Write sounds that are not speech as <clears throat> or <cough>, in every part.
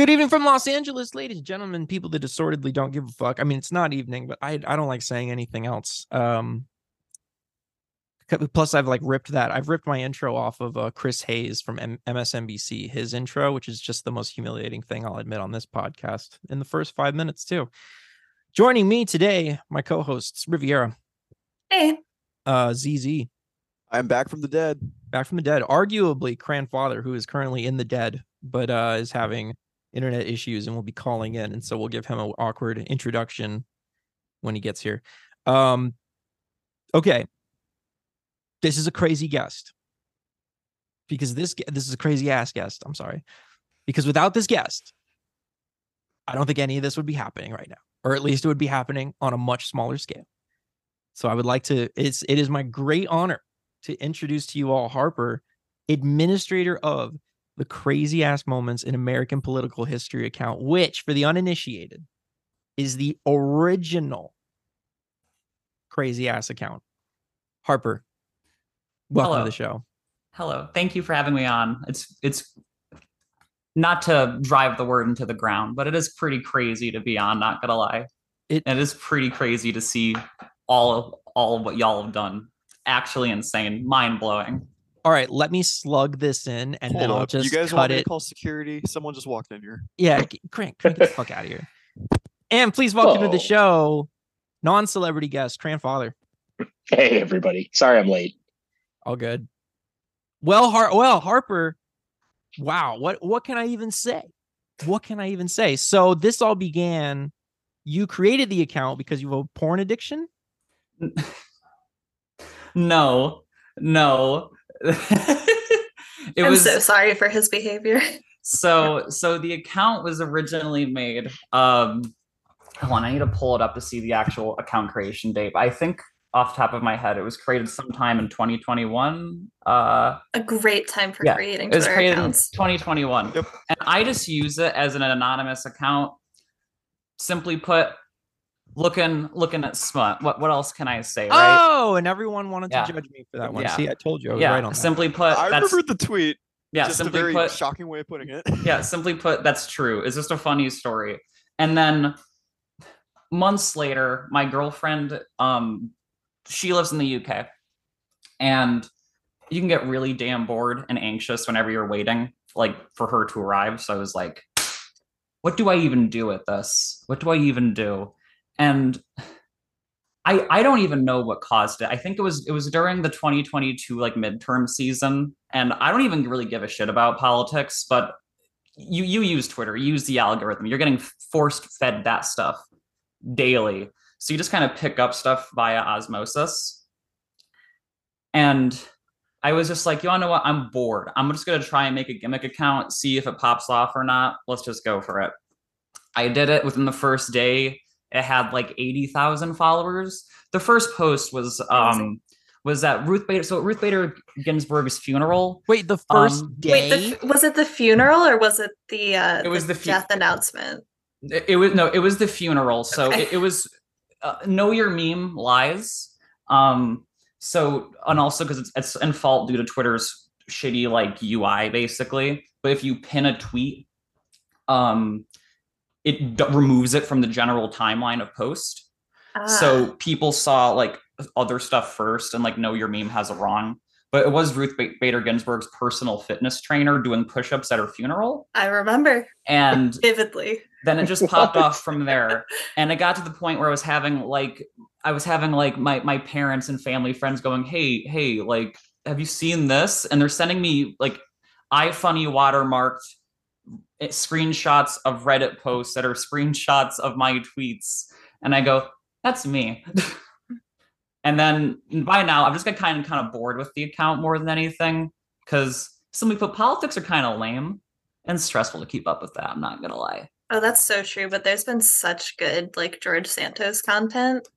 Good evening from Los Angeles, ladies and gentlemen, people that assortedly don't give a fuck. I mean, it's not evening, but I I don't like saying anything else. Um plus I've like ripped that. I've ripped my intro off of uh, Chris Hayes from M- MSNBC, his intro, which is just the most humiliating thing I'll admit on this podcast in the first 5 minutes too. Joining me today, my co-hosts Riviera. Hey. Uh ZZ. I'm back from the dead. Back from the dead. Arguably grandfather who is currently in the dead but uh is having internet issues and will be calling in and so we'll give him an awkward introduction when he gets here. Um okay. This is a crazy guest. Because this this is a crazy ass guest i'm sorry. Because without this guest i don't think any of this would be happening right now or at least it would be happening on a much smaller scale. So i would like to it's it is my great honor to introduce to you all harper administrator of the crazy ass moments in American political history account, which for the uninitiated is the original crazy ass account. Harper, welcome Hello. to the show. Hello. Thank you for having me on. It's it's not to drive the word into the ground, but it is pretty crazy to be on, not gonna lie. It- it is pretty crazy to see all of all of what y'all have done. Actually insane, mind blowing. All right, let me slug this in and Hold then I'll up. just you guys cut want me it. to call security? Someone just walked in here. Yeah, g- crank, crank get the fuck out of here. And please welcome to the Oh. show, non-celebrity guest, grandfather. Hey everybody. Sorry I'm late. All good. Well, Har- well, Harper. Wow, what what can I even say? What can I even say? So this all began. You created the account because you have a porn addiction. <laughs> No, no. <laughs> it I'm was so sorry for his behavior. so so the account was originally made um hold on i need to pull it up to see the actual account creation date i think off the top of my head it was created sometime in 2021 uh A great time for Yeah, creating it was Twitter created accounts. in 2021 Yep. and i just use it as an anonymous account simply put looking looking at smut what what else can i say right Oh, and everyone wanted Yeah. to judge me for that one. Yeah. See, I told you I was yeah right on that. simply put I that's remember the tweet. yeah just a simply very put shocking way of putting it. <laughs> yeah simply put that's true it's just a funny story and then months later my girlfriend um she lives in the uk and you can get really damn bored and anxious whenever you're waiting like for her to arrive so i was like what do i even do with this what do i even do and I, I don't even know what caused it. I think it was it was during the 2022 like midterm season, and I don't even really give a shit about politics. But you you use Twitter, you use the algorithm. You're getting forced fed that stuff daily, so you just kind of pick up stuff via osmosis. And I was just like, you wanna know what? I'm bored. I'm just gonna try and make a gimmick account, see if it pops off or not. Let's just go for it. I did it within the first day. It had like 80,000 followers. The first post was um was that Ruth Bader so Ruth Bader Ginsburg's funeral. Wait, the first Um, day. Wait, the, was it the funeral or was it the uh It was the fu- death announcement? It, it was no, it was the funeral. So Okay. it, it was uh, know your meme lies. Um so and also because it's it's in fault due to Twitter's shitty like UI basically. But if you pin a tweet, um it d- removes it from the general timeline of post. Ah, So people saw like other stuff first and like know your meme has it wrong. But it was Ruth Ba- Bader Ginsburg's personal fitness trainer doing push-ups at her funeral. I remember And <laughs> vividly. then it just popped off from <laughs> there. And it got to the point where I was having like I was having like my my parents and family friends going, Hey, hey, like, have you seen this? And they're sending me like iFunny watermarked screenshots of Reddit posts that are screenshots of my tweets. And I go, that's me. <laughs> and then by now, I'm just got kind of kind of bored with the account more than anything because simply put, politics are kind of lame and stressful to keep up with that. I'm not gonna lie. Oh, that's so true. But there's been such good like George Santos content.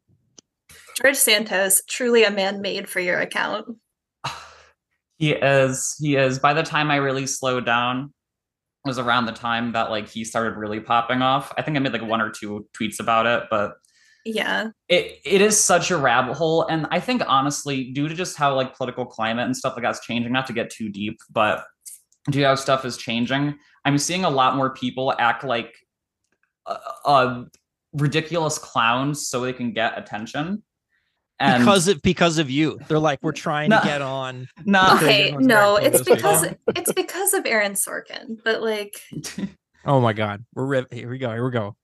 George Santos, truly a man made for your account. <sighs> He is. He is. By the time I really slowed down, was around the time that like he started really popping off. I think I made like one or two tweets about it, but Yeah. it it is such a rabbit hole. And I think honestly, due to just how like political climate and stuff like that's changing, not to get too deep, but you know how stuff is changing? I'm seeing a lot more people act like uh, uh ridiculous clowns so they can get attention. And because of because of you. They're like, we're trying No. to get on. not Okay, Okay, no, it's close. because it's because of Aaron Sorkin. But like, <laughs> Oh my god. We're riv- here we go. Here we go.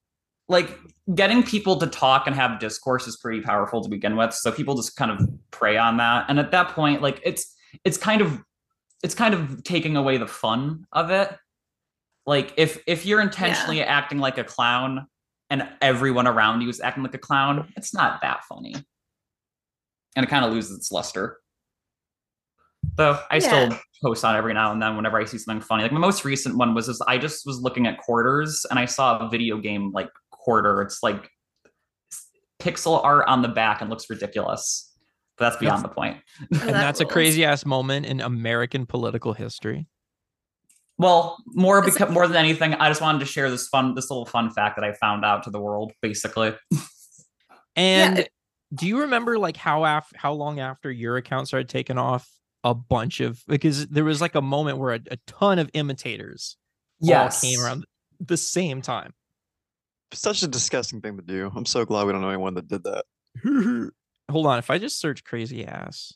like getting people to talk and have discourse is pretty powerful to begin with so people just kind of prey on that and at that point like it's it's kind of it's kind of taking away the fun of it like if if you're intentionally acting like a clown and everyone around you is acting like a clown it's not that funny and it kind of loses its luster though i Yeah. still post on every now and then whenever i see something funny like my most recent one was this i just was looking at quarters and i saw a video game like quarter it's like pixel art on the back and looks ridiculous but that's beyond the point. point <laughs> And that that's a crazy ass moment in American political history. well more Is it- because more than anything i just wanted to share this fun this little fun fact that i found out to the world basically And it- do you remember like how af- how long after your account started taking off a bunch of because there was like a moment where a, a ton of imitators all came around the same time. Such a disgusting thing to do. I'm so glad we don't know anyone that did that. <laughs> Hold on, if I just search crazy ass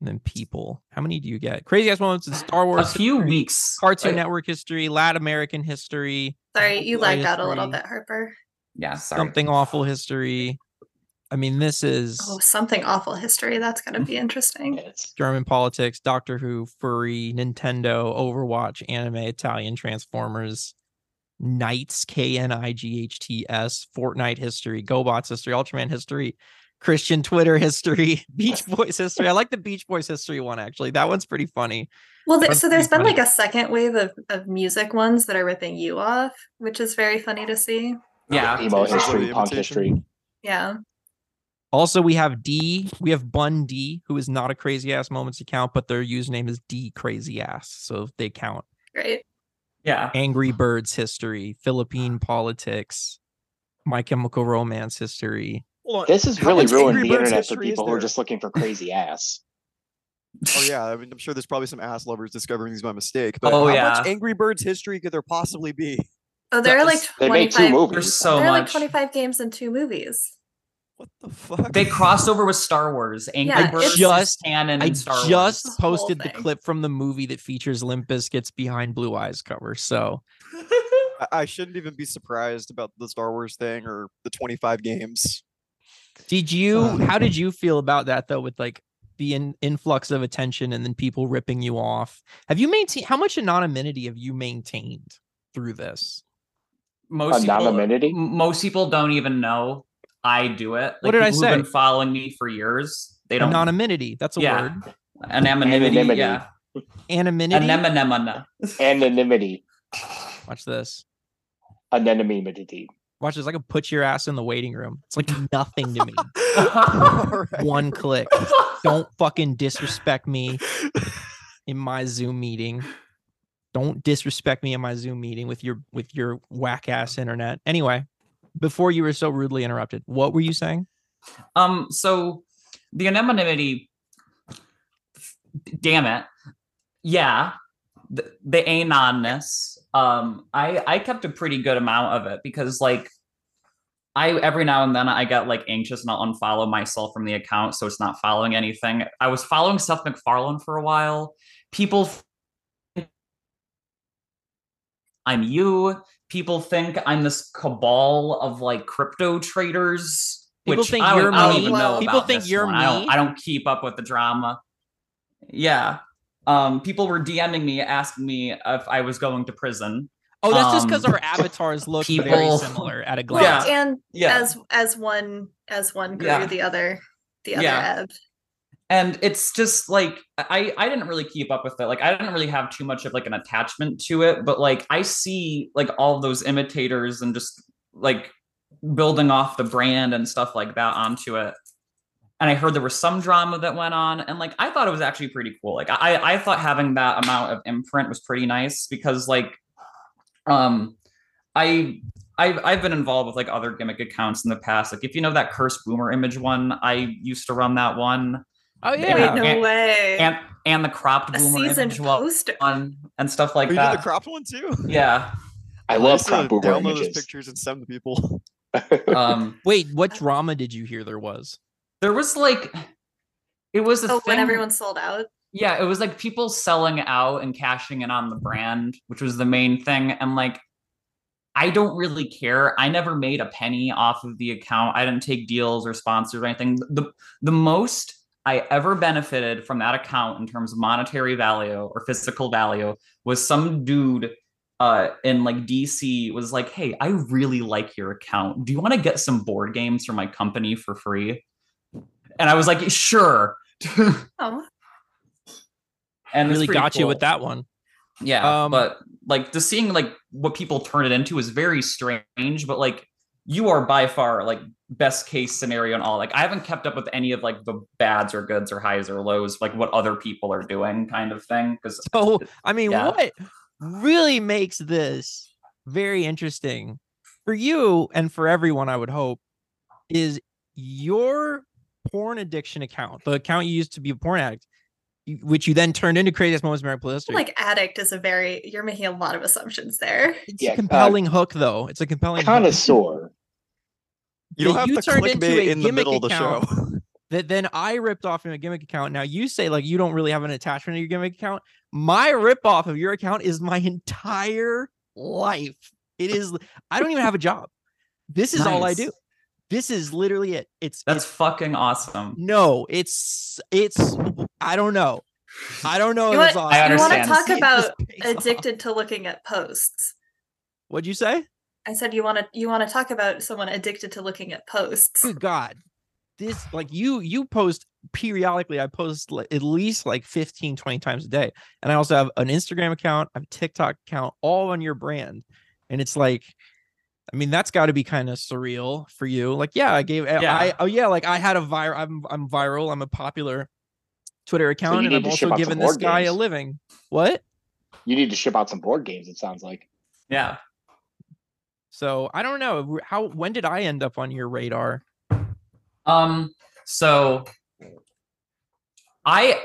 and then people, how many do you get? Crazy ass moments in Star Wars. a few history, weeks Cartoon like- Network history, Latin American history, sorry, you Why lagged out a little bit, Harper. yeah sorry something awful history. I mean, this is Oh, something awful history. That's gonna be <laughs> interesting. German politics, Doctor Who, furry, Nintendo, Overwatch, anime, Italian Transformers, Knights, K N I G H T S, Fortnite history, GoBots history, Ultraman history, Christian Twitter history, <laughs> Beach <laughs> Boys history. I like the Beach Boys history one actually. That one's pretty funny. Well, there, so there's been funny. like a second wave of, of music ones that are ripping you off, which is very funny to see. yeah Emo history, punk history. Yeah. Also, we have D. We have Bun D, who is not a crazy ass moments account, but their username is D Crazy Ass, so they count. Great. yeah Angry Birds history, Philippine politics, My Chemical Romance history. Hold on. This has How really much ruined Angry the Birds internet for history is people who are just looking for crazy ass. Oh yeah, I mean, I'm sure there's probably some ass lovers discovering these by mistake. But Oh, how yeah. much Angry Birds history could there possibly be? Oh, there are like That's- They made two 25 movies. there's so there are like 25 games and two movies. What the fuck? they crossed over with star wars angry Yeah, birds Just- canon I star just wars The whole posted the thing. clip from the movie that features Limp Bizkit's Behind Blue Eyes cover. So <laughs> I, I shouldn't even be surprised about the Star Wars thing or the 25 games. did you how did you feel about that though with like the in, influx of attention and then people ripping you off? Have you maintained how much anonymity have you maintained through this? most Anonymity? m- most people don't even know I do it. What did I say? Been following me for years. They don't. Anonymity. That's a Yeah. word. Anonymity. Anonymity. Yeah. Anonymity. Anemone. Anonymity. Watch this. Anonymity. Watch this. I can put your ass in the waiting room. It's like nothing to me. Alright. <laughs> <laughs> One click. Don't fucking disrespect me in my Zoom meeting. Don't disrespect me in my Zoom meeting with your with your whack ass internet. Anyway, before you were so rudely interrupted, what were you saying? Um. So the anonymity. Damn it. Yeah. The, the anonness. Um. I I kept a pretty good amount of it because like. I every now and then I get like anxious and I'll unfollow myself from the account so it's not following anything. I was following Seth MacFarlane for a while. People I'm you. People think I'm this cabal of like crypto traders. People which think I you're I don't me. even know. People about think this you're one. I don't, me. I don't keep up with the drama. Yeah. Um, people were DMing me asking me if I was going to prison. Oh, that's just because Um, our avatars <laughs> look very similar at a glance. Yeah. and Yeah. as as one as one grew, Yeah. the other the other Yeah. ebbed. And it's just like i i didn't really keep up with it like i didn't really have too much of like an attachment to it but like i see like all those imitators and just like building off the brand and stuff like that onto it and i heard there was some drama that went on and like i thought it was actually pretty cool like i i thought having that amount of imprint was pretty nice because like um i I've, I've been involved with like other gimmick accounts in the past. Like if you know that curse boomer image one, I used to run that one. Oh Yeah. Wait, no and- way. and and the cropped A boomer seasoned image well poster. on and stuff like Are you did the cropped one too? yeah. I <laughs> I love used to crop boomer download those pictures and send them to people. <laughs> Um, Wait, what drama did you hear there was? there was like, it was a Oh, when everyone sold out. Yeah, it was like people selling out and cashing in on the brand, which was the main thing. And like, I don't really care. I never made a penny off of the account. I didn't take deals or sponsors or anything. The the most I ever benefited from that account in terms of monetary value or physical value was some dude uh in like DC was like, "Hey, I really like your account. Do you want to get some board games for my company for free?" And I was like, "Sure." <laughs> Oh, and really pretty got you with that one. Yeah, Um, but like just seeing like what people turn it into is very strange. But like you are by far like best case scenario and all. Like I haven't kept up with any of like the bads or goods or highs or lows, like what other people are doing, kind of thing. Because So, I mean, Yeah. what really makes this very interesting for you and for everyone, I would hope, is your porn addiction account, the account you used to be a porn addict, which you then turned into Craziest Moments of American History. like addict is a very. You're making a lot of assumptions there. it's Yeah, a uh, compelling hook, though. It's a compelling hook Connoisseur. You don't have you the turned into clickbait a in the gimmick middle of the account. show. <laughs> that then I ripped off in a gimmick account. Now you say like you don't really have an attachment to your gimmick account. My rip off of your account is my entire life. It is I don't even have a job. This is all I do. This is literally it. It's that's it's, fucking awesome. no, it's it's I don't know. I don't know. You if it's want- awesome. I you want to talk about this pays off. addicted to looking at posts? What'd you say? I said you want to you want to talk about someone addicted to looking at posts. Good God. This like you you post periodically. I post like, at least like 15, 20 times a day. And I also have an Instagram account, I have a TikTok account, all on your brand. And it's like, I mean, that's got to be kind of surreal for you. Like, yeah, I gave I Yeah. oh yeah, like I had a viral, I'm I'm viral, I'm a popular Twitter account, you and I'm to ship also out given this board guy a living. What? You need to ship out some board games. It sounds like. Yeah. So I don't know. How when did I end up on your radar? Um. So I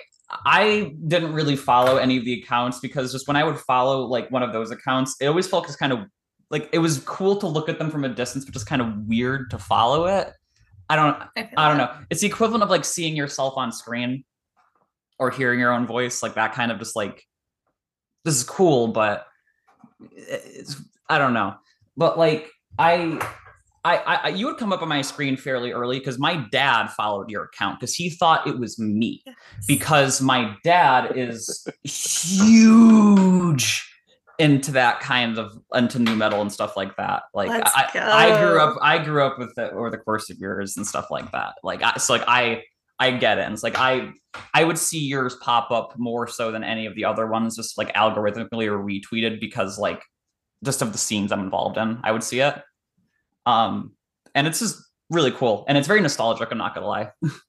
I didn't really follow any of the accounts because just when I would follow like one of those accounts, it always felt as kind of like it was cool to look at them from a distance, but just kind of weird to follow it. I don't I, I don't that. know. It's the equivalent of like seeing yourself on screen or hearing your own voice, like that kind of just like this is cool, but it's I don't know. But like I I, I you would come up on my screen fairly early because my dad followed your account because he thought it was me because my dad is huge into that kind of into nu metal and stuff like that. Like I, I grew up I grew up with it over the course of years and stuff like that. Like I, so like I I get it. And it's like I I would see yours pop up more so than any of the other ones, just like algorithmically or retweeted because like just of the scenes I'm involved in. I would see it. Um and it's just really cool. And it's very nostalgic, I'm not gonna lie. <laughs>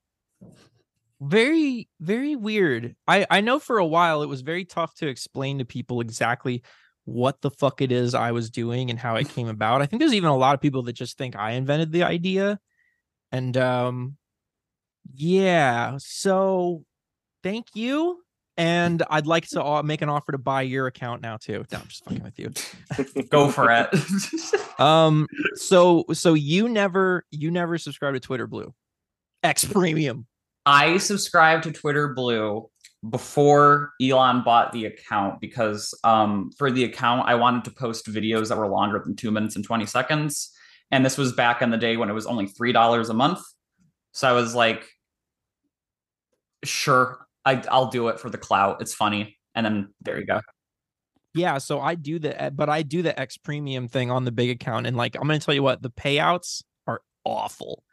very very weird. I i know for a while it was very tough to explain to people exactly what the fuck it is i was doing and how it <laughs> came about. I think there's even a lot of people that just think i invented the idea and um yeah so thank you and i'd like to make an offer to buy your account now too. No i'm just fucking with you. <laughs> Go for it. <laughs> um so so you never you never subscribe to twitter blue? X premium I subscribed to Twitter Blue before Elon bought the account because um, for the account, I wanted to post videos that were longer than two minutes and 20 seconds. And this was back in the day when it was only $3 a month. So I was like, sure, I, I'll do it for the clout. It's funny. And then there you go. Yeah, so I do the but I do the X premium thing on the big account and like I'm going to tell you what, the payouts are awful.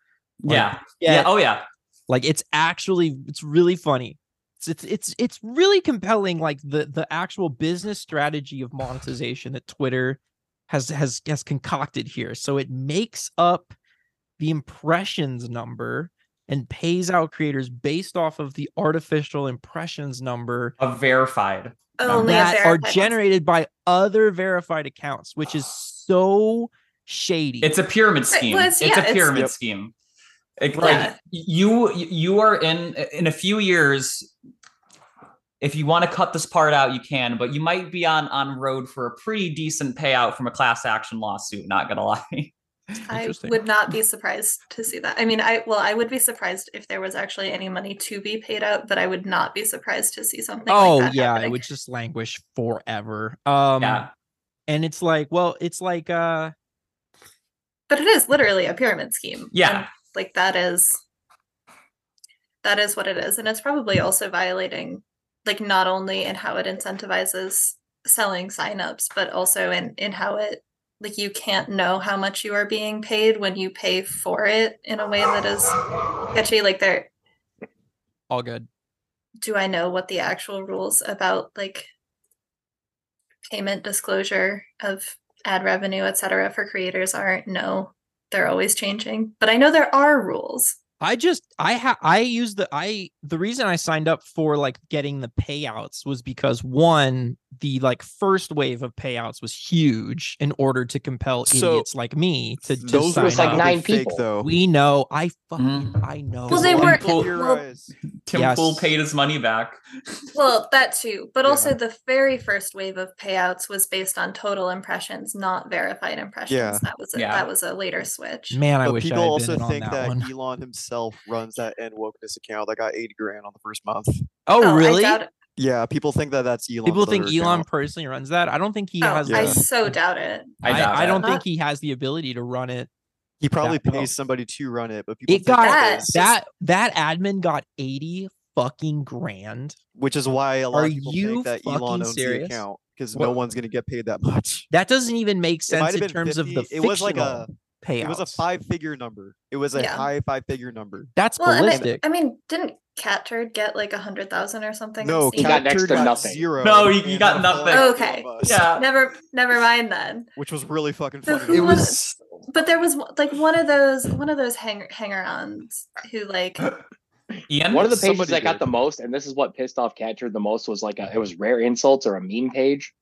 Like, yeah. Yeah. Oh, yeah. Like it's actually it's really funny. It's it's it's it's really compelling like the the actual business strategy of monetization that Twitter has has has concocted here. So it makes up the impressions number and pays out creators based off of the artificial impressions number A verified. Only that are verified ones. generated by other verified accounts, which is <sighs> so shady. It's a pyramid Right, scheme. well, it's, it's- yeah, a it's- pyramid Yep. scheme. It- Right. Like you, you are in in a few years. if you want to cut this part out, you can, but you might be on on road for a pretty decent payout from a class action lawsuit. Not gonna lie. <laughs> I would not be surprised to see that. I mean, I well, I would be surprised if there was actually any money to be paid out, but I would not be surprised to see something. oh like that yeah, it would just languish forever. Um, yeah, and it's like, well, it's like, uh, But it is literally a pyramid scheme. Yeah. Like that is that is what it is, and it's probably also violating, like not only in how it incentivizes selling signups, but also in in how it like you can't know how much you are being paid when you pay for it in a way that is sketchy. Like they're all good. do I know what the actual rules about like payment disclosure of ad revenue, et cetera, for creators are? No, they're always changing. But I know there are rules. I just I ha I use the I the reason I signed up for like getting the payouts was because one the like first wave of payouts was huge in order to compel So, idiots like me to, to Those sign were It's like up. probably nine fake people. though. We know I fucking Mhm. I know. Well, they Tim weren't- Pool, well- Tim Yes. Pool paid his money back. Well, that too. But Yeah. also the very first wave of payouts was based on total impressions, not verified impressions. Yeah. That was a, Yeah. that was a later switch. Man, I But wish I people had also been in on think that, that, one. Elon himself runs that end wokeness account that got 80 grand on the first month. Oh, I really? Doubt it. Yeah, people think that that's Elon. People think Elon personally runs that. I don't think he Oh, has. I Yeah. the- so doubt it. I I, doubt I don't think he has the ability to run it. He probably that well. pays somebody to run it, but people It think got that That- is- that that admin got eighty fucking grand. which is why a lot Are of people you think that Elon owns serious? the account because no one's going to get paid that much. That doesn't even make sense in been terms of the It was like fictional a payouts. it was a five figure number. It was a Yeah. high five figure number. That's Well, and I, ballistic. I mean, didn't Catturd get like a hundred thousand or something? No, seen got next Catturd to got nothing. Zero. No, he- he got nothing. Okay. Yeah. Never, never mind then. which was really fucking So funny. who to was- watch. But there was like one of those, one of those hanger hanger-ons who like, <gasps> Ian, One of the pages Somebody that got the most, and this is what pissed off Catturd the most, was like a, it was rare insults or a meme page.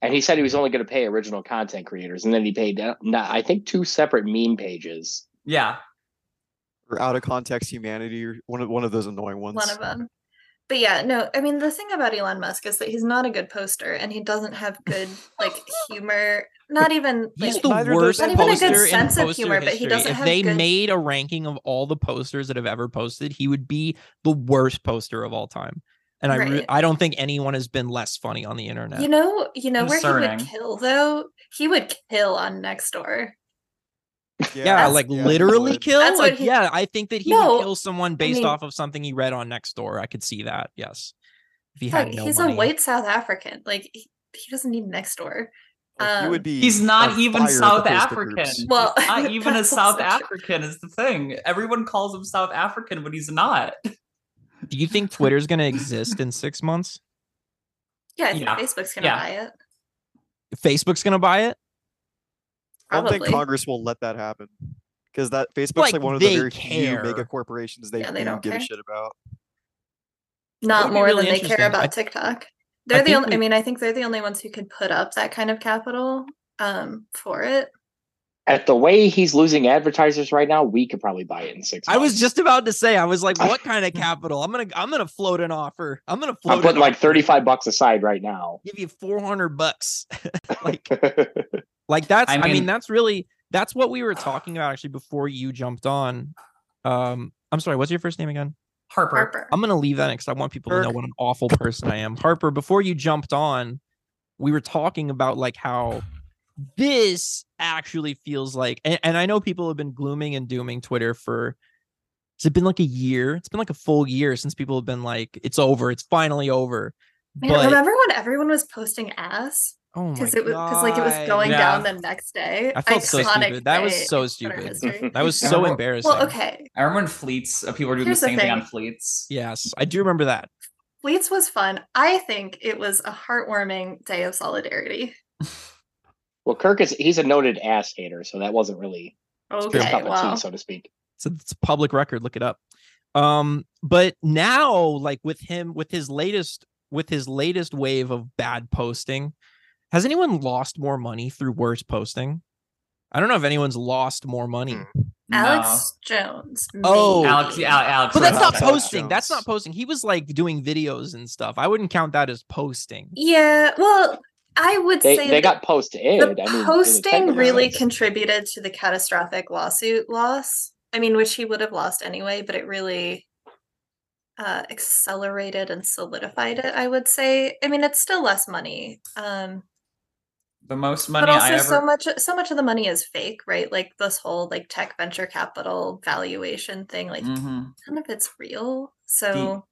And he said he was only going to pay original content creators, and then he paid, uh, not, I think, two separate meme pages. yeah, or out of context humanity or one of one of those annoying ones. one of them. But yeah, no, I mean the thing about Elon Musk is that he's not a good poster, and he doesn't have good <laughs> like humor. Not even He's like, the worst those Not even a good poster in sense of poster humor, but he history. doesn't if have they good- made a ranking of all the posters that have ever posted, he would be the worst poster of all time. And I re- I don't think anyone has been less funny on the internet. you know, you know where he would kill though. He would kill on Nextdoor. yeah, That's- like yeah, literally kill. That's what Like, he- yeah, I think that he No, would kill someone based mean- off of something he read on Nextdoor. I could see that. Yes, if he Fuck, had no he's money. a white South African. Like he, he doesn't need Nextdoor. Like, he Um, would be he's not even fire at the South African. groups. Well, not <laughs> even a South also true. African is the thing. Everyone calls him South African, but he's not. Do you think Twitter's going to exist in six months? Yeah, I think Yeah. Facebook's gonna Yeah. buy it. Facebook's going to buy it? I don't think Congress will let that happen because that Facebook's Like, like, one of the they very few mega corporations they Yeah, they do don't give a shit about. Not more really than they care about I- TikTok. They're the think only. I mean, I think they're the only ones who could put up that kind of capital um, for it. At the way he's losing advertisers right now, we could probably buy it in six. I was just about to say, I was like, <laughs> what kind of capital? I'm gonna I'm gonna float an offer. I'm gonna float I'm putting like offer. 35 bucks aside right now. Give you 400 bucks. <laughs> like <laughs> like that's I I mean, mean- that's really that's what we were talking about actually before you jumped on. Um I'm sorry, what's your first name again? Harper. Harper. I'm gonna leave that because I want people to know what an awful person I am. Harper, before you jumped on, we were talking about like how this actually feels like, and, and I know people have been glooming and dooming Twitter for. Has it been like a year? It's been like a full year since people have been like, "It's over. It's finally over." Man, but remember when everyone was posting ass oh my because it was because like it was going Yeah. down the next day. I felt so stupid. That was so stupid. That was so embarrassing. well, okay. I remember when Fleets, uh, people were doing Here's the the same thing on. Fleets. Yes, I do remember that. Fleets was fun. I think it was a heartwarming day of solidarity. <laughs> well, Kirk is he's a noted ass hater, so that wasn't really his Okay, cup of well, tea, so to speak. it's a, it's a public record look it up um but now like with him with his latest with his latest wave of bad posting has anyone lost more money through worse posting i don't know if anyone's lost more money Hmm. Alex Jones. Oh. maybe. Alex, Alex. But that's not Alex posting. That's not posting. He was like doing videos and stuff. I wouldn't count that as posting. Yeah, well, I would They say they that got posted. the I mean, posting really contributed to the catastrophic lawsuit loss. I mean, which he would have lost anyway, but it really uh, accelerated and solidified it. I would say. I mean, it's still less money, um, the most money but also I ever. so much so much of the money is fake, right? Like this whole like tech venture capital valuation thing. Like Mhm. none of it's real. So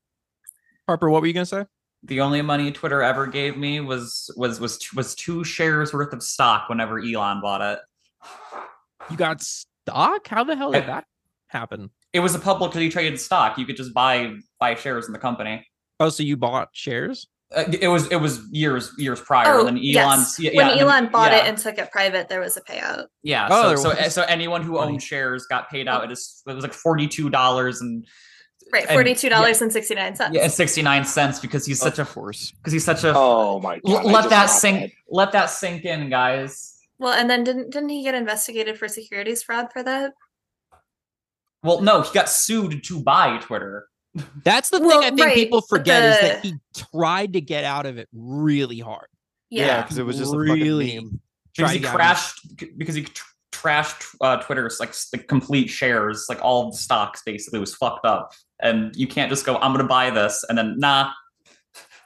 Harper, what were you gonna say? The only money Twitter ever gave me was was was t- was two shares worth of stock whenever Elon bought it. You got stock? How the hell did I- that happen? It was a publicly traded stock. You could just buy buy shares in the company. Oh, so you bought shares? Uh, it was it was years years prior. Oh, and then Elon, yes. yeah, when and then- Elon bought yeah, it and took it private, there was a payout. yeah. Oh, so so, so anyone who owned shares got paid out. It is it was like forty two dollars and Right, And- forty two dollars and sixty nine cents. yeah and sixty nine cents because he's such a force because he's such a Oh my god! I let that saw sink let that sink in, guys. Well, and then didn't didn't he get investigated for securities fraud for that? Well, no, he got sued to buy Twitter. That's the Well, thing I think right, people but forget is that he tried to get out of it really hard. Yeah, Yeah. because it was just really fucking because he to get out of it. crashed because he tr- trashed uh, Twitter's like the complete shares, like all the stocks basically was fucked up, and you can't just go, "I'm gonna buy this," and then nah.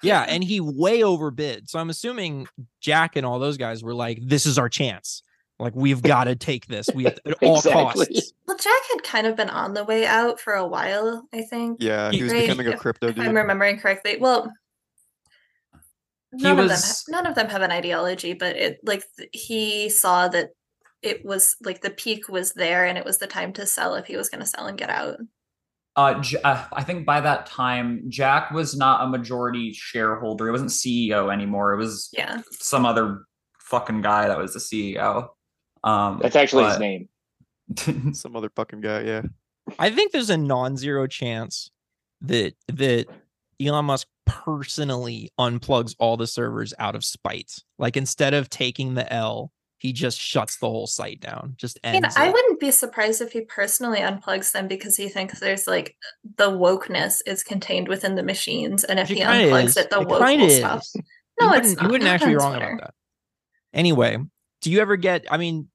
Yeah, and he way overbid. So I'm assuming Jack and all those guys were like, "This is our chance. Like we've <laughs> got to take this. We have at all Exactly. costs." Well, Jack had kind of been on the way out for a while, I think. Yeah, he was Right, becoming a crypto If I'm remembering correctly. Well, He none of them was- ha- none of them have an ideology, but it like th- he saw that it was like the peak was there and it was the time to sell if he was going to sell and get out. Uh, J- uh, I think by that time, Jack was not a majority shareholder. He wasn't CEO anymore. It was Yeah. some other fucking guy that was the CEO. Um, That's actually his name. <laughs> Some other fucking guy. Yeah. I think there's a non-zero chance that that Elon Musk personally unplugs all the servers out of spite. Like instead of taking the L, he just shuts the whole site down. Just I mean, ends I wouldn't be surprised if he personally unplugs them because he thinks there's like the wokeness is contained within the machines, and if he unplugs is. it, the It woke will stop. No, you it's wouldn't, you wouldn't Not <laughs> actually be wrong Twitter. about that. Anyway, do you ever get? I mean,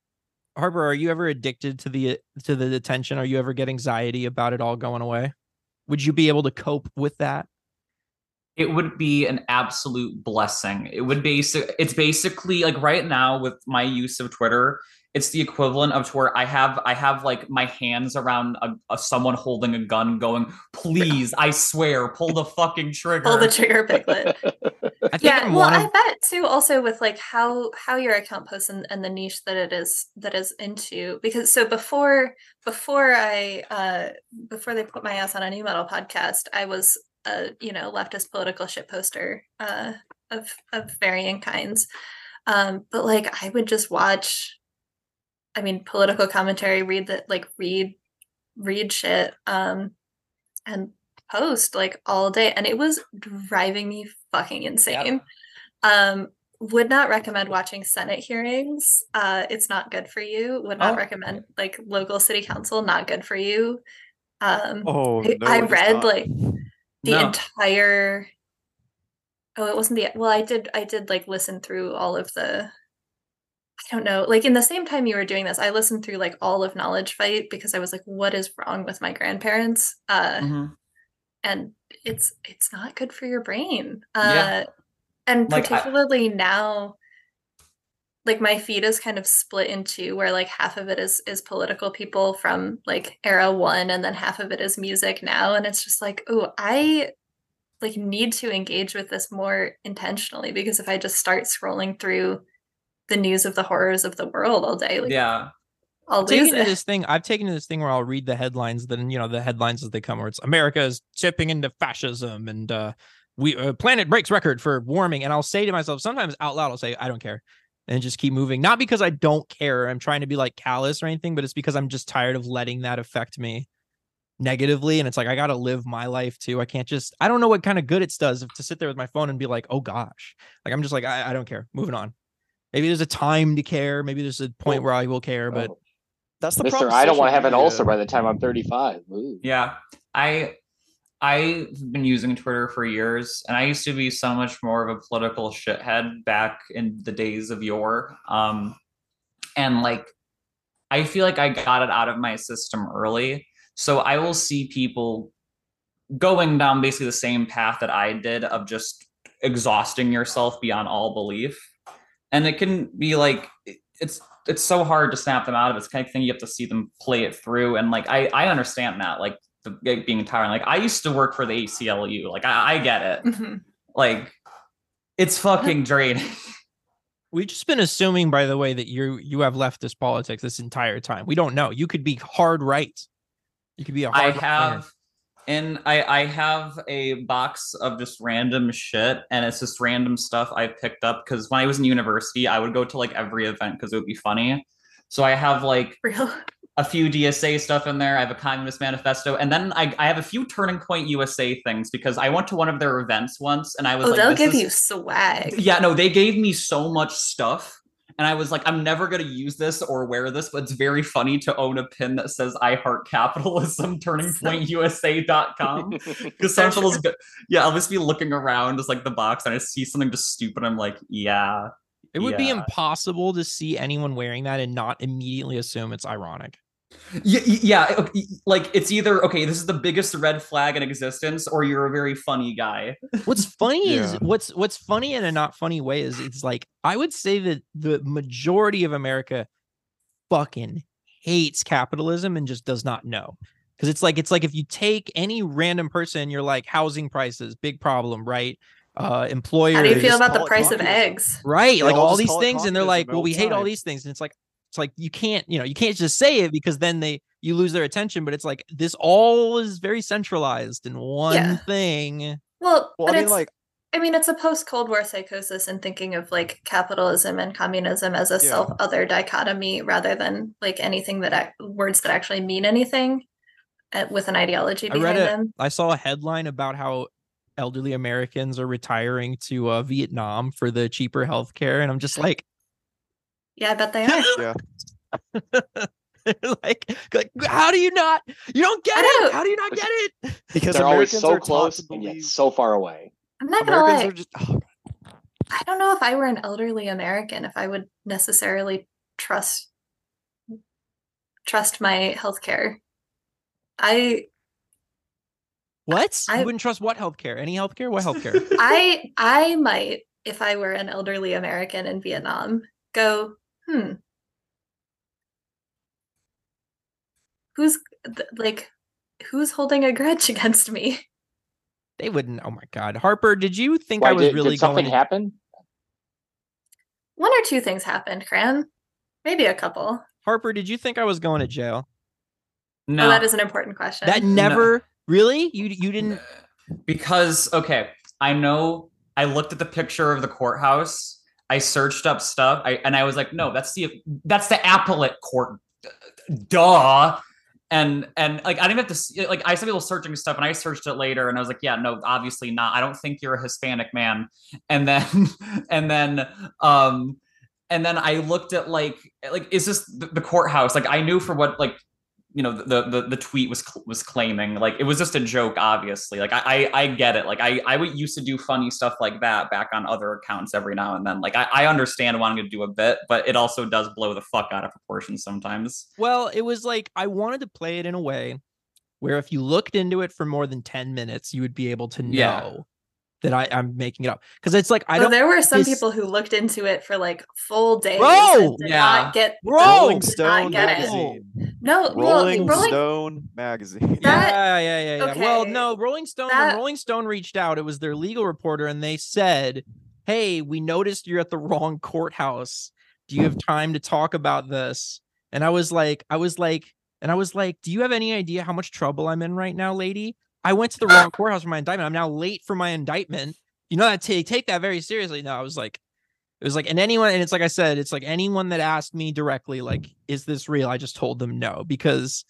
Harper, are you ever addicted to the to the detention? Are you ever get anxiety about it all going away? Would you be able to cope with that? It would be an absolute blessing. It would basic it's basically like right now with my use of Twitter, it's the equivalent of to where I have I have like my hands around a, a someone holding a gun going, please, I swear, pull the fucking trigger. Pull the trigger, Piglet. <laughs> Yeah I'm well one i bet too also with like how how your account posts and, and the niche that it is that is into because so before before i uh before they put my ass on a nu metal podcast i was a you know leftist political shit poster uh of of varying kinds. Um but like i would just watch i mean political commentary read that like read read shit um and post like all day and it was driving me fucking insane. Um would not recommend watching senate hearings uh it's not good for you. Would not Oh. recommend like local city council not good for you. Um Oh, I, no, I is read like the No. entire oh it wasn't the well i did i did like listen through all of the i don't know like in the same time you were doing this i listened through like all of knowledge fight because i was like what is wrong with my grandparents uh Mhm. and it's it's not good for your brain uh Yeah. and Like, I- particularly now like my feed is kind of split into where like half of it is is political people from like era one and then half of it is music now and it's just like oh i like need to engage with this more intentionally because if i just start scrolling through the news of the horrors of the world all day like yeah. i'll I've lose taken to it this thing. I've taken to this thing where I'll read the headlines. Then you know the headlines as they come, where it's America is tipping into fascism and uh, we uh, planet breaks record for warming. And I'll say to myself sometimes out loud, I'll say I don't care, and just keep moving. Not because I don't care. I'm trying to be like callous or anything, but it's because I'm just tired of letting that affect me negatively. And it's like I got to live my life too. I can't just. I don't know what kind of good it does to sit there with my phone and be like, oh gosh, like I'm just like I, I don't care. Moving on. Maybe there's a time to care. Maybe there's a point Well, where I will care, but Oh. That's the Mister, problem. I don't want to have an ulcer by the time I'm 35. Ooh. Yeah, I I've been using Twitter for years, and I used to be so much more of a political shithead back in the days of yore. Um, and like, I feel like I got it out of my system early, so I will see people going down basically the same path that I did of just exhausting yourself beyond all belief, and it can be like it's it's so hard to snap them out of it. It's kind of thing you have to see them play it through, and like I I understand that like the it being tiring. Like I used to work for the ACLU. Like I, I get it. Mhm. Like it's fucking draining. <laughs> We've just been assuming, by the way, that you you have leftist politics this entire time. We don't know. You could be hard right. You could be a I hard have and I I have a box of just random shit and it's just random stuff I picked up because when I was in university, I would go to like every event because it would be funny. So I have like Real. A few DSA stuff in there. I have a Communist Manifesto, and then I, I have a few Turning Point USA things because I went to one of their events once, and I was Oh, like, they'll this give is- you swag. yeah, no, they gave me so much stuff. And I was like, I'm never gonna use this or wear this, but it's very funny to own a pin that says I heart capitalism, <laughs> turningpointusa.com. <laughs> Because some So people's go- yeah, I'll just be looking around as like the box and I see something just stupid. I'm like, yeah. It would be impossible to see anyone wearing that and not immediately assume it's ironic. Yeah, yeah, like it's either okay, this is the biggest red flag in existence, or you're a very funny guy. What's funny is what's what's funny in a not funny way is it's like I would say that the majority of America fucking hates capitalism and just does not know. Because it's like it's like if you take any random person, you're like housing prices, big problem, right? Uh employers How do you feel about the price of eggs? right They like all all these things and they're like well we the hate all these things and it's like it's like you can't you know you can't just say it because then they you lose their attention but it's like this all is very centralized in one Yeah. thing Well, Well, but I mean, it's like, I mean, it's a post Cold War psychosis and thinking of like capitalism and communism as a Yeah. self other dichotomy rather than like anything that ac- words that actually mean anything uh, with an ideology I behind read a- them. i saw a headline about how elderly americans are retiring to uh, vietnam for the cheaper health care and i'm just <laughs> like Yeah, I bet they are. yeah, <laughs> like, like how do you not you don't get I it how do you not get it because They're always so are close and yet so far away. I'm not gonna Americans lie. are just. oh, I don't know if I were an elderly American if I would necessarily trust trust my healthcare. I what I- you wouldn't trust what healthcare any healthcare what healthcare <laughs> I I might if I were an elderly American in Vietnam go hmm. Who's like who's holding a grudge <laughs> against me? They wouldn't oh my god. Harper did you think Why i was did, really did something going happen? one or two things happened cran maybe a couple. Harper did you think i was going to jail? No, oh that is an important question. That never really? You you didn't because okay, I know I looked at the picture of the courthouse. I searched up stuff, I, and I was like, no, that's the that's the appellate court, duh. And and like I didn't have to see, like I saw people searching stuff, and I searched it later, and I was like, yeah, no, obviously not. I don't think you're a Hispanic man. And then <laughs> and then um and then I looked at like like is this the, the courthouse? Like I knew for what like you know the the the tweet was cl- was claiming like it was just a joke obviously like I, I i get it like i i would used to do funny stuff like that back on other accounts every now and then like i, I understand wanting to do a bit but it also does blow the fuck out of proportion sometimes Well, it was like I wanted to play it in a way where if you looked into it for more than 10 minutes, you would be able to know Yeah. that I, I'm making it up. Because it's like I Well, don't there were some this- people who looked into it for like full days Bro! and did Yeah. not get Bro! Rolling did not Stone get it. Magazine. no well, Rolling, rolling Stone magazine. That- yeah, yeah, yeah, yeah. Well, no, Rolling Stone. that- When Rolling Stone reached out, it was their legal reporter, and they said, "Hey, we noticed you're at the wrong courthouse. Do you have time to talk about this?" And I was like, I was like, and I was like, "Do you have any idea how much trouble I'm in right now, lady? I went to the wrong <laughs> courthouse for my indictment. I'm now late for my indictment. You know that they take that very seriously." No, I was like. It was like, and anyone, and it's like I said, it's like anyone that asked me directly, like, is this real? I just told them no because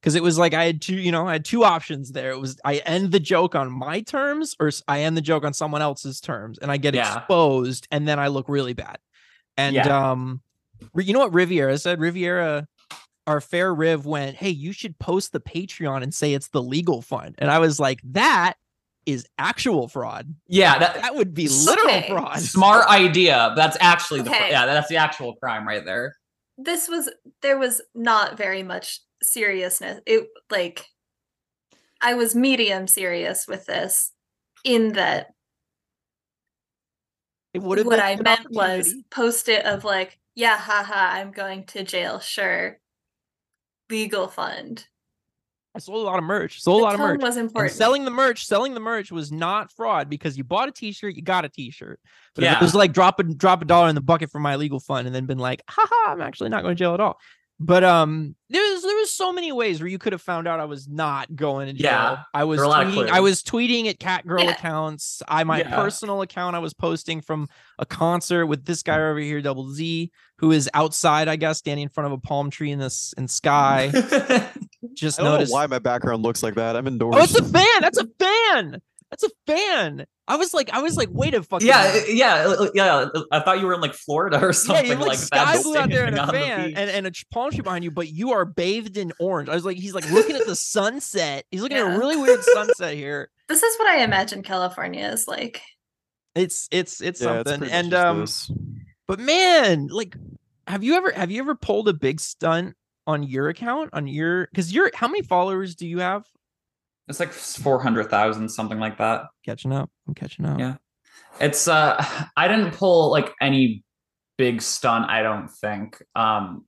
because it was like I had two, you know, I had two options there. It was I end the joke on my terms or i end the joke on someone else's terms and I get Yeah. exposed and then I look really bad. And Yeah. um you know what Riviera said? Riviera our fair Riv went, "Hey, you should post the Patreon and say it's the legal fund." And I was like, "That is actual fraud. Yeah, that That would be literal Okay. fraud." smart idea. That's actually the Okay. yeah, that's the actual crime right there. this was there was not very much seriousness. It like I was medium serious with this in that It would have what been I meant was post it of like, yeah, haha, I'm going to jail, sure. Legal fund. I sold a lot of merch. Sold a lot of merch. was And important. selling the merch, selling the merch was not fraud because you bought a T-shirt, you got a T-shirt. But Yeah. it was like drop a drop a dollar in the bucket for my legal fund, and then been like, haha, I'm actually not going to jail at all. But um, there was there was so many ways where you could have found out I was not going to jail. Yeah, I was there were a lot of tweeting. I was tweeting at cat girl Yeah. accounts. I my Yeah. personal account. I was posting from a concert with this guy over here, Double Z, who is outside. I guess standing in front of a palm tree in this in sky. <laughs> Just I don't noticed. know why my background looks like that. I'm indoors. Oh, it's a fan. That's a fan. That's a fan. I was like, I was like, wait a fucking. yeah, minute. yeah, uh, yeah. I thought you were in like Florida or <laughs> Yeah, something you look like sky that. blue out there in a fan and, and a palm tree behind you, but you are bathed in orange. I was like, he's like looking at the sunset. He's looking at a really weird sunset here. <laughs> this is what I imagine California is like. It's it's it's yeah, something. pretty much and um, this. but man, like, have you ever have you ever pulled a big stunt on your account on your because you're how many followers do you have? It's like four hundred thousand, something like that. Catching up. I'm catching up. Yeah. It's uh <sighs> I didn't pull like any big stunt, I don't think. Um